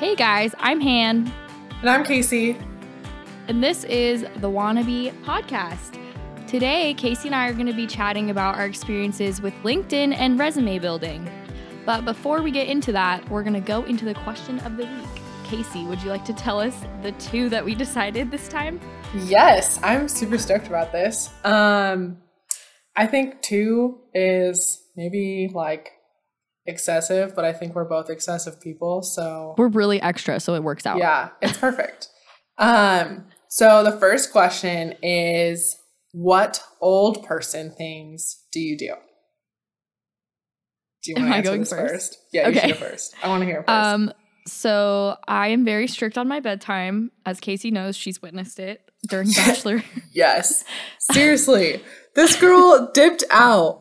Hey guys, I'm Han, And I'm Casey. and this is the Wannabe Podcast. Today, Casey and I are going to be chatting about our experiences with LinkedIn and resume building. But before we get into that, we're going to go into the question of the week. Casey, would you like to tell us the two that we decided this time? Yes, I'm super stoked about this. Um, I think two is maybe like excessive, but I think we're both excessive people, so We're really extra, so it works out. yeah, it's perfect. um, so the first question is, what old person things do you do? Do you Am want to I answer going this first? first? Yeah, you Okay. should go first. I want to hear it first. Um, so I am very strict on my bedtime. As Casey knows, she's witnessed it during Bachelor. Yes. Seriously. this girl dipped out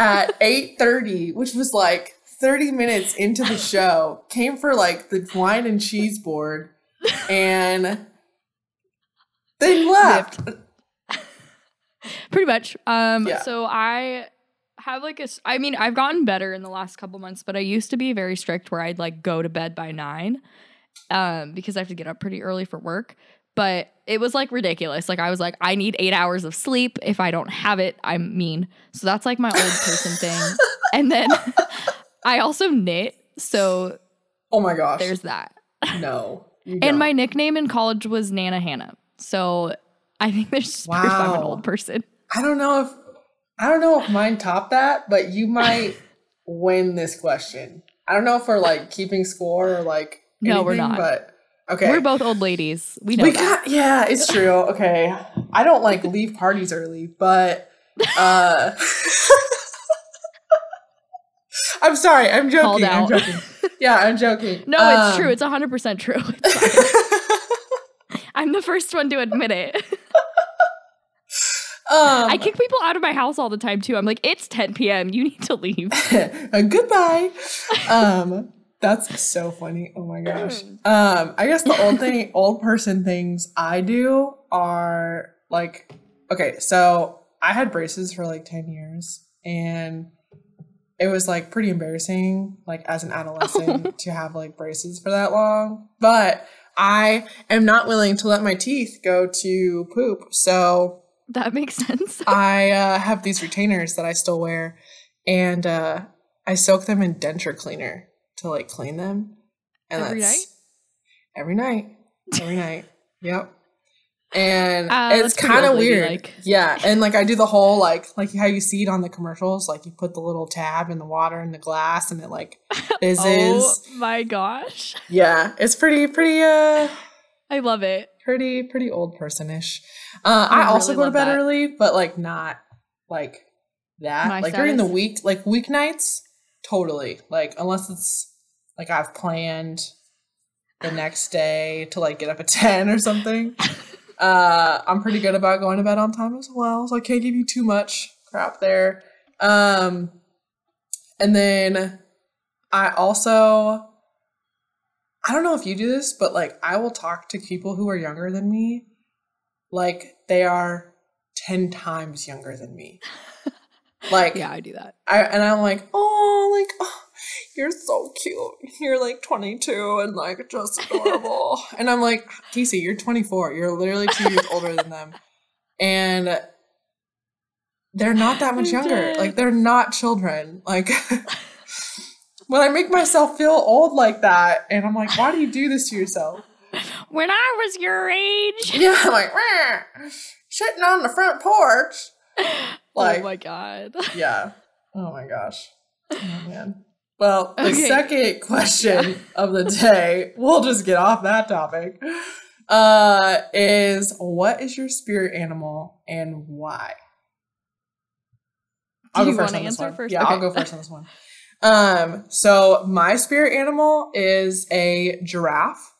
at 8:30, which was like 30 minutes into the show, came for like the wine and cheese board and then left. Pretty much. Um, Yeah. so I have like a, I mean, I've gotten better in the last couple months, but I used to be very strict where I'd like go to bed by nine, um, because I have to get up pretty early for work. But it was like ridiculous. Like I was like, I need eight hours of sleep. If I don't have it, I'm mean. So that's like my old person thing. And then I also knit, so Oh my gosh. there's that. no. And my nickname in college was Nana Hannah. So I think there's just proof I'm an old person. I don't know if I don't know if mine top that, but you might win this question. I don't know if we're like keeping score or like No, we're anything, not. But okay. We're both old ladies. We know we that. got yeah it's true okay i don't like leave parties early but uh i'm sorry i'm joking i'm joking yeah i'm joking no, it's Um, true. It's 100% true. It's. I'm the first one to admit it. um I kick people out of my house all the time too. I'm like, it's 10 p.m. You need to leave. uh, goodbye um that's so funny. Oh my gosh. Um i guess the old thing old person things i do are like okay so i had braces for like 10 years and it was like pretty embarrassing like as an adolescent to have like braces for that long. But i am not willing to let my teeth go to poop so That makes sense. I uh, have these retainers that I still wear, and uh, I soak them in denture cleaner to like clean them. And Every that's night? Every night. Every night. Yep. And Ah, it's kind of weird. ladylike. Yeah, and like I do the whole like like how you see it on the commercials, like you put the little tab in the water in the glass, and it like fizzes. Oh my gosh. Yeah, it's pretty pretty uh I love it. pretty pretty old personish. Uh, I I, also really go to bed that. early, but like not like that. My like during the week, like weeknights, totally. Like unless it's like I've planned the next day to like get up at ten or something. uh, I'm pretty good about going to bed on time as well, so I can't give you too much crap there. Um, and then I also I don't know if you do this, but like I will talk to people who are younger than me like they are 10 times younger than me. Like Yeah, I do that. I and I'm like, "Oh, like oh, you're so cute. You're like 22 and like just adorable." and I'm like, "Casey, you're 24. You're literally 2 years older than them." And they're not that much I'm younger. dead. Like they're not children. Like when I make myself feel old like that and I'm like, "Why do you do this to yourself?" When I was your age. Yeah, I'm like, "Meh, sitting on the front porch. Oh like, oh my god. yeah. Oh my gosh. Oh man. Well, the Okay. second question of the day, we'll just get off that topic. Uh, is what is your spirit animal and why? Do you on wanna this answer one. first? Yeah, I'll go first on this one. Um, so my spirit animal is a giraffe.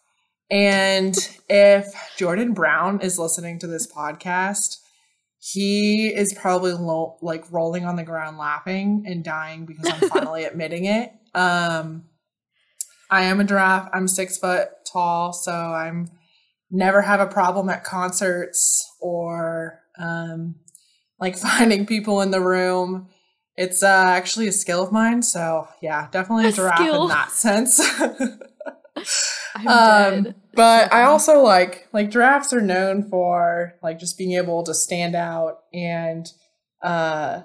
And if Jordan Brown is listening to this podcast, he is probably lo- like rolling on the ground laughing and dying because I'm finally admitting it. Um, I am a giraffe. I'm six foot tall, so I'm never have a problem at concerts or um, like finding people in the room. It's uh, actually a skill of mine, so yeah, definitely a, A giraffe skill. in that sense. Um, but I also like like giraffes are known for like just being able to stand out and uh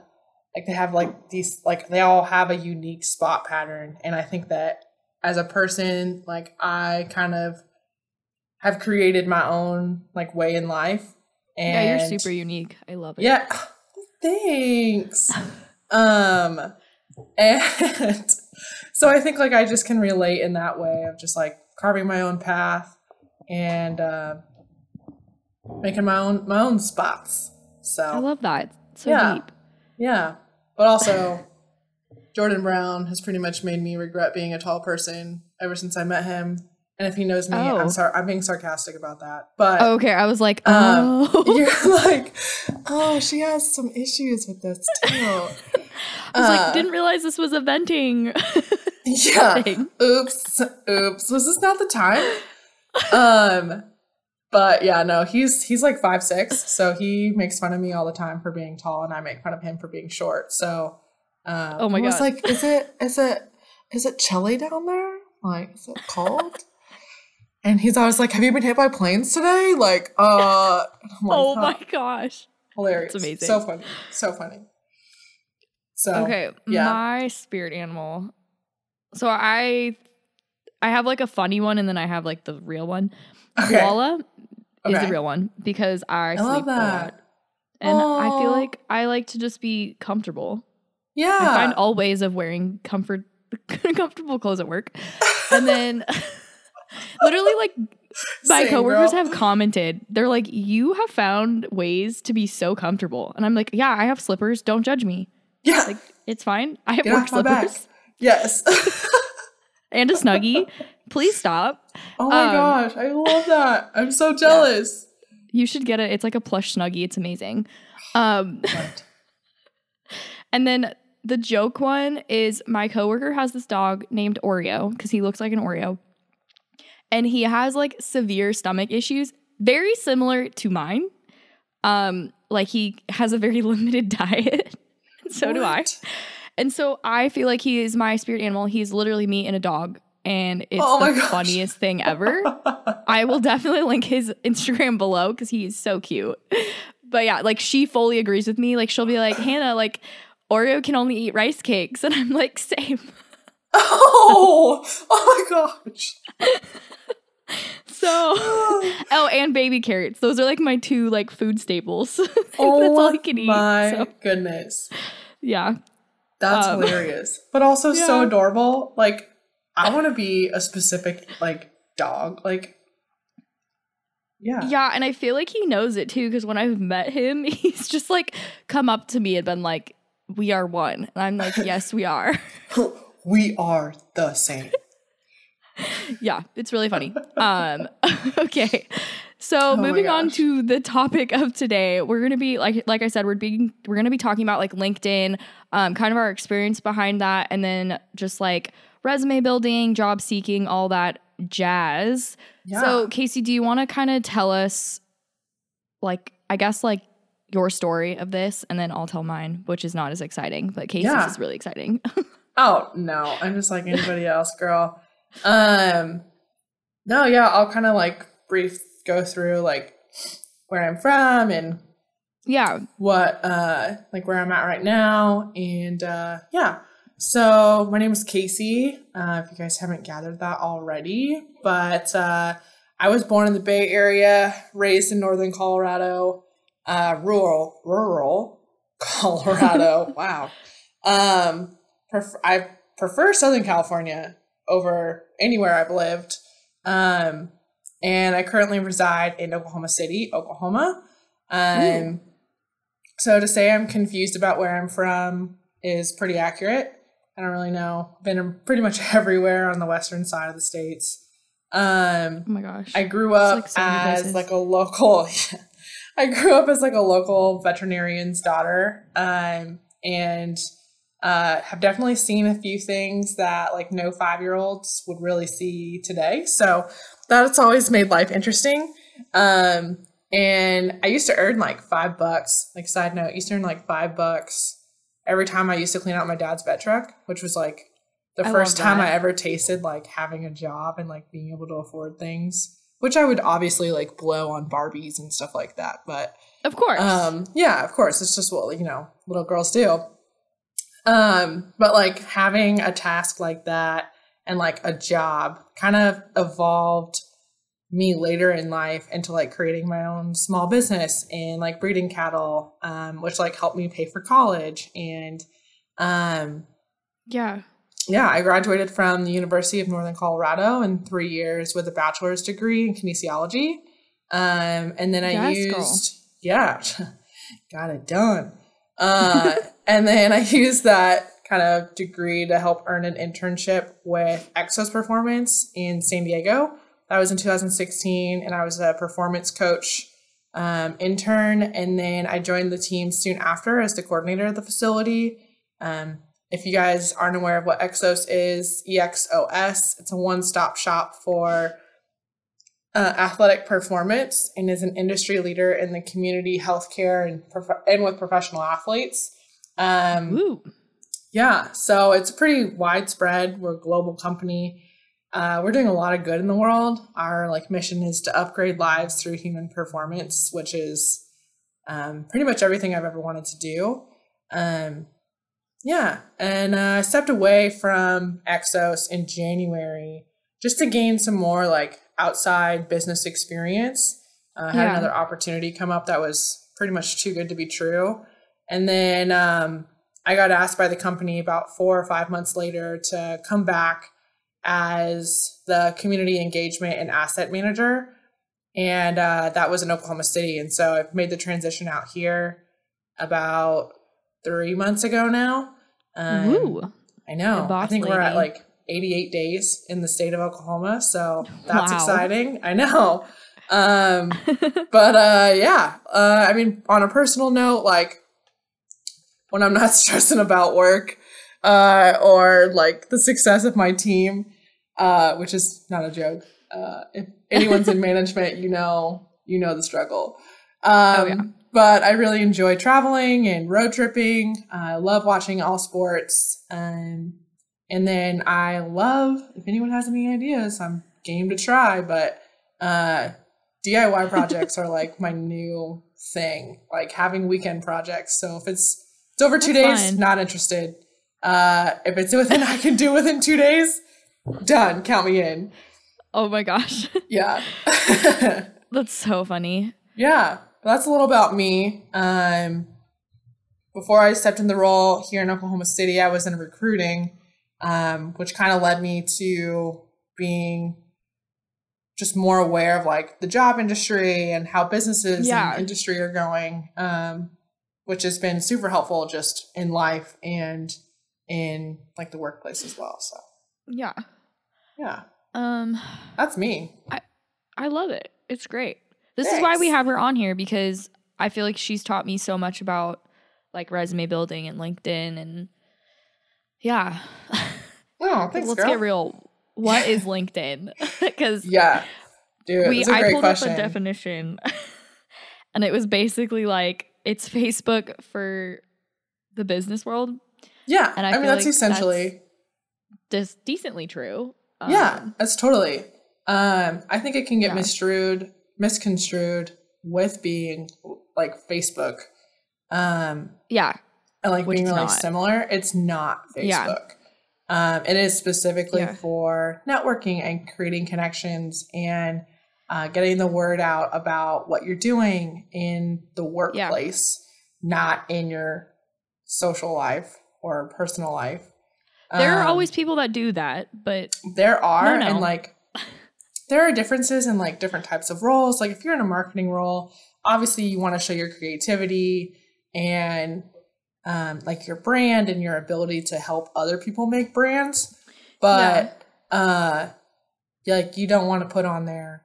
like they have like these like they all have a unique spot pattern. And I think that as a person like I kind of have created my own like way in life. And Yeah, you're super unique. I love it. yeah. Thanks. Um and so I think like I just can relate in that way of just like carving my own path and uh, making my own my own spots. So I love that. It's So Yeah. deep. yeah, but also Jordan Brown has pretty much made me regret being a tall person ever since I met him. And if he knows me, Oh. I'm sorry. I'm being sarcastic about that, but Oh, okay, I was like, Um, oh. you're like, oh, she has some issues with this too. I was like, Uh, didn't realize this was a venting yeah. thing. oops oops was this not the time um but yeah no he's he's like five six so he makes fun of me all the time for being tall and i make fun of him for being short so um Oh my I was God. like is it is it is it chilly down there like is it cold and he's always like have you been hit by planes today like uh like, Oh my gosh. hilarious That's amazing. so funny so funny so Okay, yeah. my spirit animal. So I I have like a funny one and then I have like the real one. okay Koala is the real one because I, I sleep love a lot. that And I feel like I like to just be comfortable. yeah I find all ways of wearing comfort comfortable clothes at work. And then literally like my Same, coworkers girl. have commented. They're like, "You have found ways to be so comfortable." And I'm like, "Yeah, I have slippers. Don't judge me. yeah Like, it's fine. I have Get work slippers Yes. and a snuggie. Please stop. oh my Um, gosh, I love that. I'm so jealous. You should get it. It's like a plush snuggie. It's amazing." Um And then the joke one is my coworker has this dog named Oreo because he looks like an Oreo. And he has like severe stomach issues, very similar to mine. Um, like he has a very limited diet. so do I. And so I feel like he is my spirit animal. He's literally me and a dog. And it's Oh the funniest thing ever. I will definitely link his Instagram below because he's so cute. But yeah, like she fully agrees with me. Like she'll be like, Hannah, like Oreo can only eat rice cakes. And I'm like, same. oh, oh my gosh. So oh, and baby carrots. Those are like my two like food staples. oh That's all oh he can eat. my So goodness. yeah. That's Um, hilarious. But also so adorable. Like, I want to be a specific, like, dog. Like, yeah. Yeah, and I feel like he knows it too because when I've met him, he's just like come up to me and been like, "We are one," and I'm like, "Yes, we are." we are the same. yeah, it's really funny. Um, okay, so Oh moving on to the topic of today, we're gonna be like, like I said, we're being we're gonna be talking about like LinkedIn, um, kind of our experience behind that, and then just like resume building, job seeking, all that jazz. Yeah. So, Casey, do you want to kind of tell us, like, I guess, like your story of this, and then I'll tell mine, which is not as exciting, but Casey's Yeah. is really exciting. Oh no, I'm just like anybody else, girl. Um, no, yeah, I'll kind of like brief go through like where I'm from and yeah. what uh like where I'm at right now, and uh yeah. So my name is Casey. Uh, if you guys haven't gathered that already, but uh, I was born in the Bay Area, raised in Northern Colorado, uh, rural, rural Colorado. wow. Um, pref- I prefer Southern California over anywhere I've lived. Um, and I currently reside in Oklahoma City, Oklahoma. Um, so to say I'm confused about where I'm from is pretty accurate. I don't really know. Been pretty much everywhere on the western side of the states. Um, Oh my gosh. I grew up like so as places. like a local. I grew up as like a local veterinarian's daughter, um, and uh, have definitely seen a few things that like no five year olds would really see today. So that's always made life interesting. Um, and I used to earn like five bucks. Like side note, used to earn like five bucks every time I used to clean out my dad's vet truck, which was like the I first time. I ever tasted like having a job and like being able to afford things, which I would obviously like blow on Barbies and stuff like that. But Of course. um, yeah, of course, it's just what you know little girls do. Um, but like having a task like that and like a job kind of evolved me later in life into like creating my own small business and like breeding cattle, um, which like helped me pay for college and um yeah. yeah, I graduated from the University of Northern Colorado in three years with a bachelor's degree in kinesiology. Um, and then I Yes, girl. used, yeah, got it done. Uh, and then I used that kind of degree to help earn an internship with Exos Performance in San Diego. That was in 2016, and I was a performance coach um, intern. And then I joined the team soon after as the coordinator of the facility. Um, if you guys aren't aware of what Exos is, EXOS, it's a one stop shop for uh, athletic performance and is an industry leader in the community healthcare and, prof- and with professional athletes. Um. Yeah, so it's pretty widespread. We're a global company. Uh, we're doing a lot of good in the world. Our like mission is to upgrade lives through human performance, which is um, pretty much everything I've ever wanted to do. Um, yeah, and uh, I stepped away from Exos in January just to gain some more like outside business experience. Uh, I had Yeah. another opportunity come up that was pretty much too good to be true. And then um, I got asked by the company about four or five months later to come back as the community engagement and asset manager. And uh, that was in Oklahoma City. And so I've made the transition out here about three months ago now. Um, Woo. I know. I think we're at like 88 days in the state of Oklahoma. So that's Wow. exciting. I know. Um, but uh yeah uh i mean on a personal note like when i'm not stressing about work uh or like the success of my team uh which is not a joke uh if anyone's in management you know you know the struggle um Oh, yeah. but i really enjoy traveling and road tripping i love watching all sports um and then i love if anyone has any ideas i'm game to try but uh DIY projects are like my new thing, like having weekend projects. So if it's it's over two That's days, fine. not interested. Uh, if it's within I can do within two days, done. Count me in. oh my gosh. Yeah. That's so funny. yeah. That's a little about me. Um, before I stepped in the role here in Oklahoma City, I was in recruiting, um, which kind of led me to being just more aware of like the job industry and how businesses Yeah. and industry are going, um, which has been super helpful just in life and in like the workplace as well. So Yeah. yeah, Um that's me. I I love it. It's great. This is why we have her on here because I feel like she's taught me so much about like resume building and LinkedIn and yeah. Oh, thanks, Let's girl. get real. What is LinkedIn? Because Yeah, dude, we I pulled question. up a definition and it was basically like it's Facebook for the business world. yeah, and I I, mean that's like essentially Just decently true. yeah, Um, that's totally. Um, I think it can get Yeah. misconstrued, misconstrued with being like Facebook, um, Yeah. and like Which being really not. similar. It's not Yeah. Facebook. Um, it is specifically Yeah. for networking and creating connections and uh, getting the word out about what you're doing in the workplace, not in your social life or personal life. There are Um, always people that do that, but there are No, no. and like there are differences in like different types of roles like if you're in a marketing role obviously you want to show your creativity and um, like your brand and your ability to help other people make brands but uh like you don't want to put on there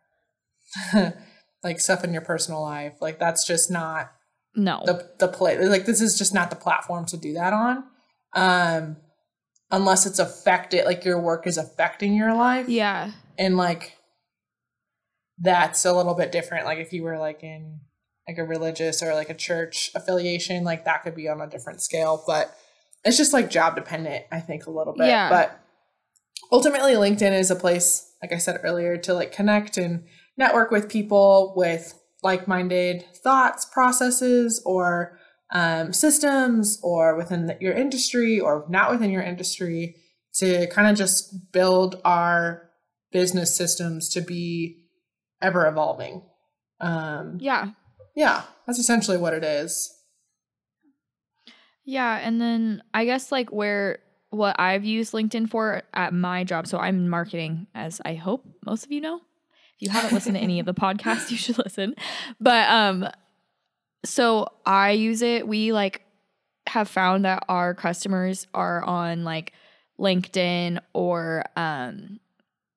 like stuff in your personal life like that's just not no. the the play like this is just not the platform to do that on um unless it's affected like your work is affecting your life yeah. and like that's a little bit different like if you were like in like a religious or like a church affiliation like that could be on a different scale but it's just like job dependent i think a little bit Yeah. but ultimately LinkedIn is a place, like I said earlier, to like connect and network with people with like-minded thoughts, processes, or um, systems, or within the, your industry, or not within your industry, to kind of just build our business systems to be ever evolving. Um, Yeah. yeah, that's essentially what it is. Yeah, and then I guess like where what I've used LinkedIn for at my job. So I'm marketing, as I hope most of you know. If you haven't listened to any of the podcasts, you should listen. But um, so I use it. We like have found that our customers are on like LinkedIn or um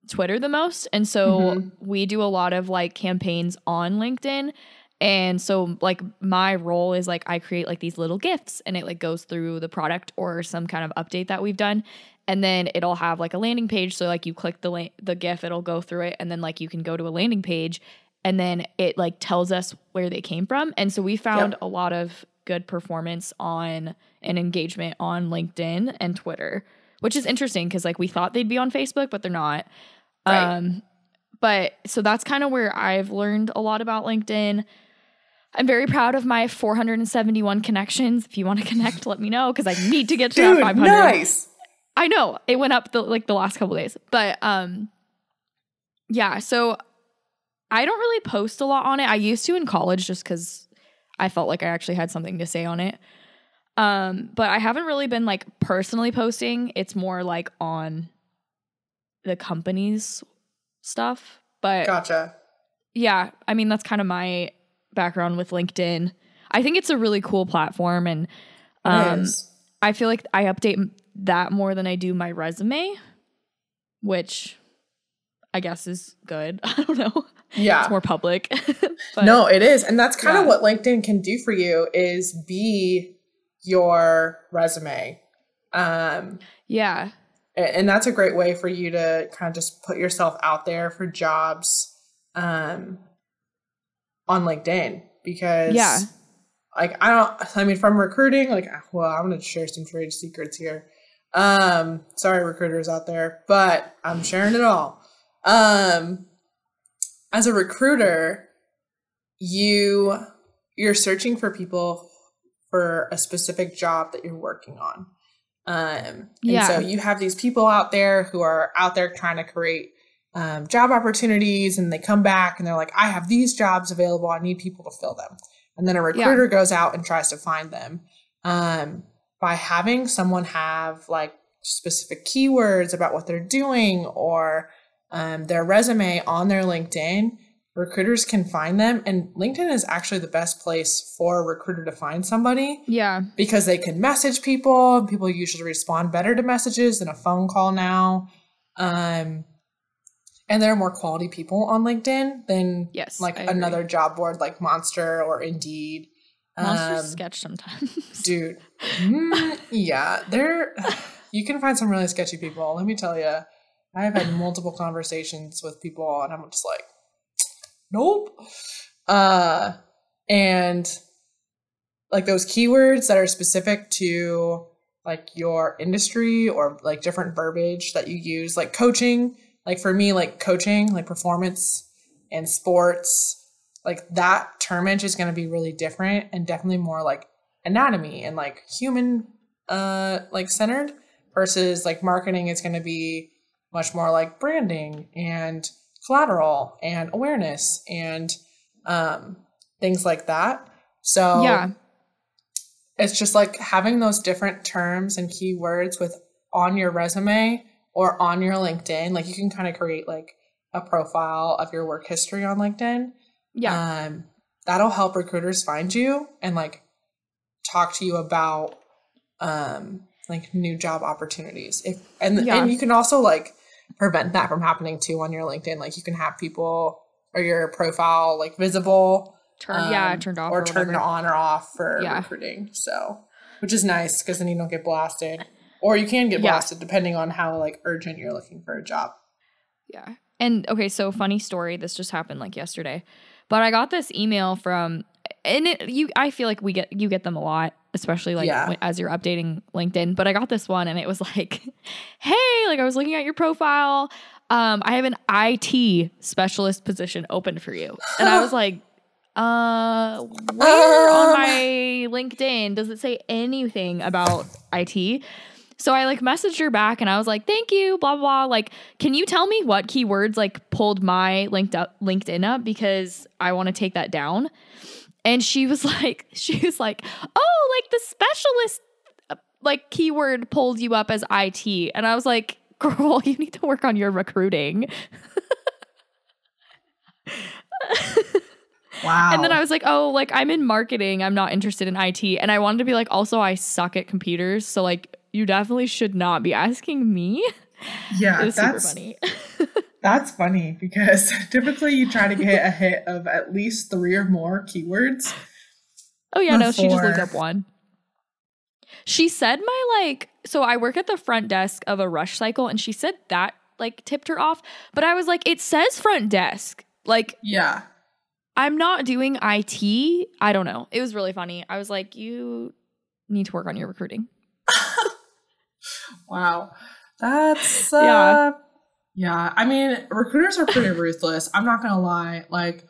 Twitter the most. And so Mhm. we do a lot of like campaigns on LinkedIn. And so like my role is like I create like these little GIFs and it like goes through the product or some kind of update that we've done. And then it'll have like a landing page. So like you click the la- the GIF, it'll go through it, and then like you can go to a landing page, and then it like tells us where they came from. And so we found Yep. a lot of good performance on and engagement on LinkedIn and Twitter, which is interesting because like we thought they'd be on Facebook, but they're not. Right. Um, but so that's kind of where I've learned a lot about LinkedIn. I'm very proud of my 471 connections. If you want to connect, let me know because I need to get to that 500. nice. I know it went up the like the last couple days, but um, yeah. So I don't really post a lot on it. I used to in college just because I felt like I actually had something to say on it. Um, but I haven't really been like personally posting. It's more like on the company's stuff. But Gotcha. yeah, I mean that's kind of my background with LinkedIn. I think it's a really cool platform and um. I feel like I update that more than I do my resume, which I guess is good. I don't know. Yeah. It's more public. but no, it is. And that's kind of Yeah. what LinkedIn can do for you is be your resume. Um yeah. and that's a great way for you to kind of just put yourself out there for jobs um on LinkedIn because Yeah. like I don't I mean from recruiting like well I'm going to share some trade secrets here. Um sorry recruiters out there, but I'm sharing it all. Um as a recruiter, you you're searching for people for a specific job that you're working on. Um, Yeah. And so you have these people out there who are out there trying to create um, job opportunities, and they come back and they're like, "I have these jobs available. I need people to fill them." And then a recruiter goes out and tries to find them. Um, by having someone have like specific keywords about what they're doing or um, their resume on their LinkedIn, recruiters can find them. And LinkedIn is actually the best place for a recruiter to find somebody Yeah. because they can message people and people usually respond better to messages than a phone call now. Um, and there are more quality people on LinkedIn than Yes. like another job board like Monster or Indeed. Monster Um, sketch sometimes. dude. Mm, yeah there you can find some really sketchy people. Let me tell you i have had multiple conversations with people and i'm just like nope. Uh and like those keywords that are specific to like your industry or like different verbiage that you use like coaching like for me like coaching like performance and sports like that termage is going to be really different and definitely more like anatomy and like human uh like centered versus like marketing is going to be much more like branding and collateral and awareness and um things like that so yeah. it's just like having those different terms and keywords with on your resume or on your LinkedIn. Like you can kind of create like a profile of your work history on LinkedIn. Yeah. Um, that'll help recruiters find you and like talk to you about um like new job opportunities. If and Yeah. and you can also like prevent that from happening too on your LinkedIn. Like you can have people or your profile like visible Turn yeah, um, turned off or, or, turned on or off for Yeah. recruiting. So, which is nice because then you don't get blasted, or you can get Yeah. blasted depending on how like urgent you're looking for a job. Yeah. And okay, so funny story. This just happened like yesterday, but I got this email from, and it, you. I feel like we get you get them a lot. especially like Yeah. when- as you're updating LinkedIn. But I got this one and it was like, hey, like I was looking at your profile. Um, I have an IT specialist position open for you. And I was like, uh, where on Um. my LinkedIn does it say anything about IT? So I like messaged her back and I was like, thank you, blah, blah, blah. Like, can you tell me what keywords like pulled my linked up LinkedIn up? Because I want to take that down. And she was like, she was like, oh, like the specialist uh, like keyword pulled you up as IT. And I was like, girl, you need to work on your recruiting. Wow. And then I was like, oh, like I'm in marketing. I'm not interested in IT. And I wanted to be like, also, I suck at computers. So, like, you definitely should not be asking me. yeah, it was super that's funny. that's funny because typically you try to get a hit of at least three or more keywords. oh, yeah, no, she just looked up one. She said my like, so I work at the front desk of a rush cycle, and she said that like tipped her off. But I was like, it says front desk. Like, Yeah. I'm not doing IT. I don't know. It was really funny. I was like, you need to work on your recruiting. Wow. That's uh, Yeah. yeah. I mean, recruiters are pretty ruthless. I'm not gonna lie. Like,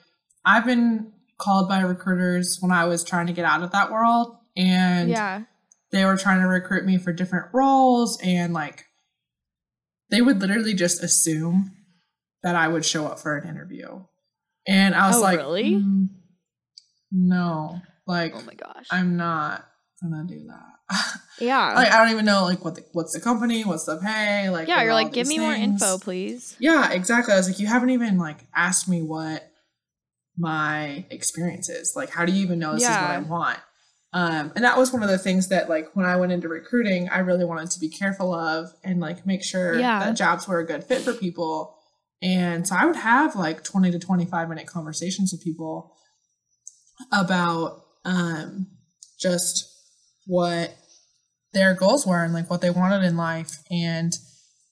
I've been called by recruiters when I was trying to get out of that world, and yeah. they were trying to recruit me for different roles, and like, they would literally just assume that I would show up for an interview, and I was Oh, like, really? "Mm, no, like, Oh my gosh. I'm not gonna do that. yeah. like I don't even know like what the, what's the company, what's the pay, like yeah, you're like, give me more info, please. Yeah, exactly. I was like, you haven't even like asked me what my experience is. Like, how do you even know this is what I want? Um, and that was one of the things that like when I went into recruiting, I really wanted to be careful of and like make sure Yeah. that jobs were a good fit for people. And so I would have like 20 to 25 minute conversations with people about um just what their goals were and like what they wanted in life. And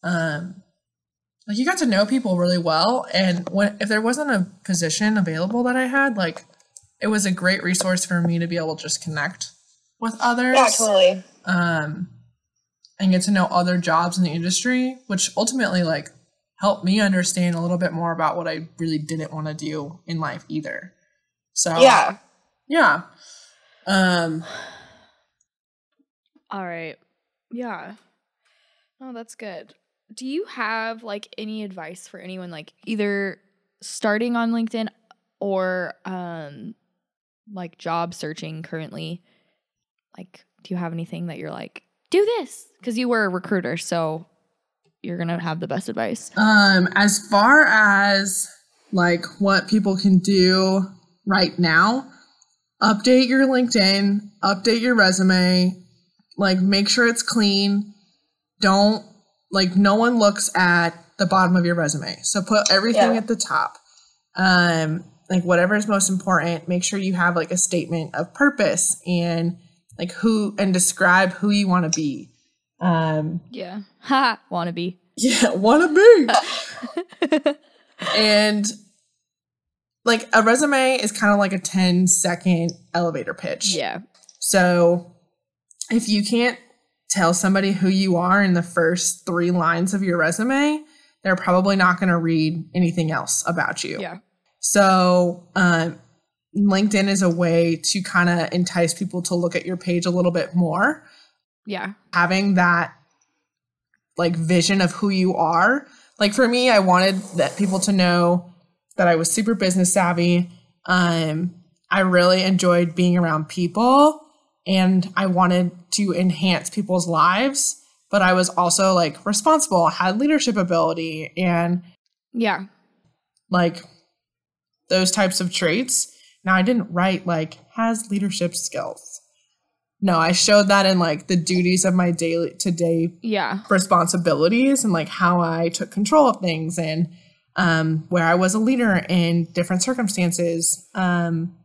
um like you got to know people really well. And when if there wasn't a position available that I had like it was a great resource for me to be able to just connect with others. Yeah, totally. um and get to know other jobs in the industry which ultimately like helped me understand a little bit more about what I really didn't want to do in life either. So Yeah. yeah. Um All right. Yeah. Oh, that's good. Do you have like any advice for anyone like either starting on LinkedIn or um like job searching currently? Like do you have anything that you're like, do this? Cuz you were a recruiter, so you're going to have the best advice. Um, as far as like what people can do right now, update your LinkedIn, update your resume, like make sure it's clean. Don't like no one looks at the bottom of your resume. So put everything Yeah. at the top. Um, like whatever is most important, make sure you have like a statement of purpose and like who and describe who you want to be. Um, Yeah. Ha, wannabe. yeah, wanna be. and like a resume is kind of like a 10 second elevator pitch. yeah. So if you can't tell somebody who you are in the first three lines of your resume, they're probably not going to read anything else about you. Yeah. So, um, LinkedIn is a way to kind of entice people to look at your page a little bit more Yeah. having that like vision of who you are. Like for me, I wanted that people to know that I was super business savvy. Um, I really enjoyed being around people and I wanted to enhance people's lives, but I was also like responsible, had leadership ability and Yeah. like those types of traits. Now I didn't write like has leadership skills. No, I showed that in like the duties of my daily to day Yeah. responsibilities and like how I took control of things and um, where I was a leader in different circumstances. Um,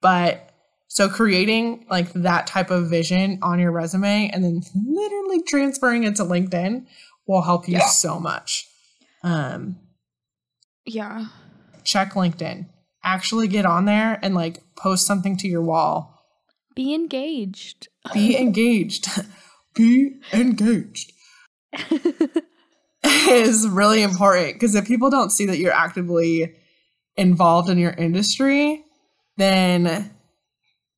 but so creating like that type of vision on your resume and then literally transferring it to LinkedIn will help you Yeah. so much. Um, Yeah. check LinkedIn. Actually get on there and like post something to your wall Be engaged. Be engaged. Be engaged is really important because if people don't see that you're actively involved in your industry, then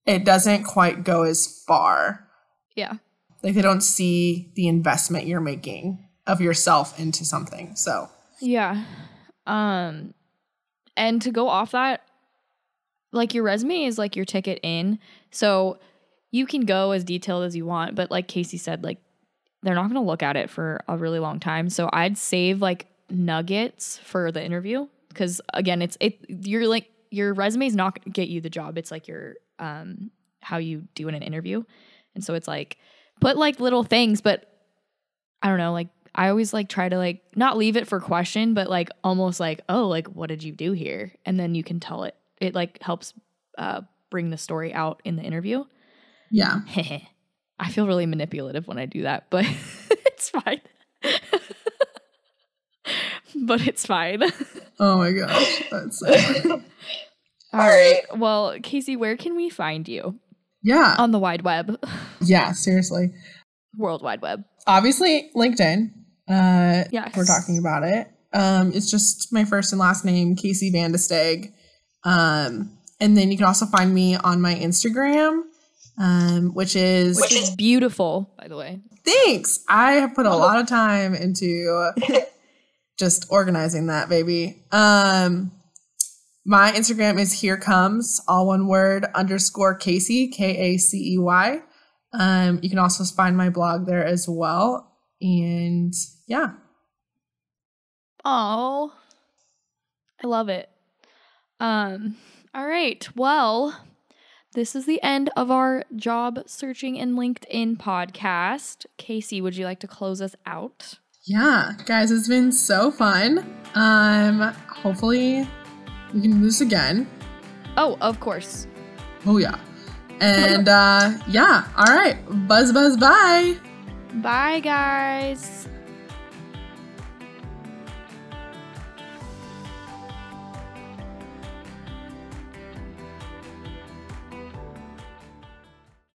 it doesn't quite go as far. yeah. Like they don't see the investment you're making of yourself into something. So, Yeah. Um and to go off that like your resume is like your ticket in. So you can go as detailed as you want, but like Casey said like they're not going to look at it for a really long time. So I'd save like nuggets for the interview cuz again it's it you're like your resume is not going to get you the job. It's like your um how you do in an interview. And so it's like put like little things but I don't know, like I always like try to like not leave it for question, but like almost like, oh, like what did you do here? And then you can tell it. It like helps uh bring the story out in the interview. yeah. I feel really manipulative when I do that, but it's fine. but it's fine. Oh my gosh. That's so All right. Well, Casey, where can we find you Yeah. on the wide web, Yeah, seriously. World Wide Web? Obviously, LinkedIn. Uh Yes. we're talking about it. Um, it's just my first and last name, Casey Vandesteg. Um, and then you can also find me on my Instagram, um, which is Which is beautiful, by the way. thanks. I have put a lot of time into just organizing that, baby. Um, my Instagram is here comes all one word underscore Casey K A C E Y. Um, you can also find my blog there as well. And yeah, Oh, I love it. Um, all right. Well, this is the end of our job searching in LinkedIn podcast. Casey, would you like to close us out? Yeah, guys, it's been so fun. Um, hopefully we can do this again. Oh, of course. Oh yeah. And uh yeah, all right. Buzz buzz bye. Bye, guys.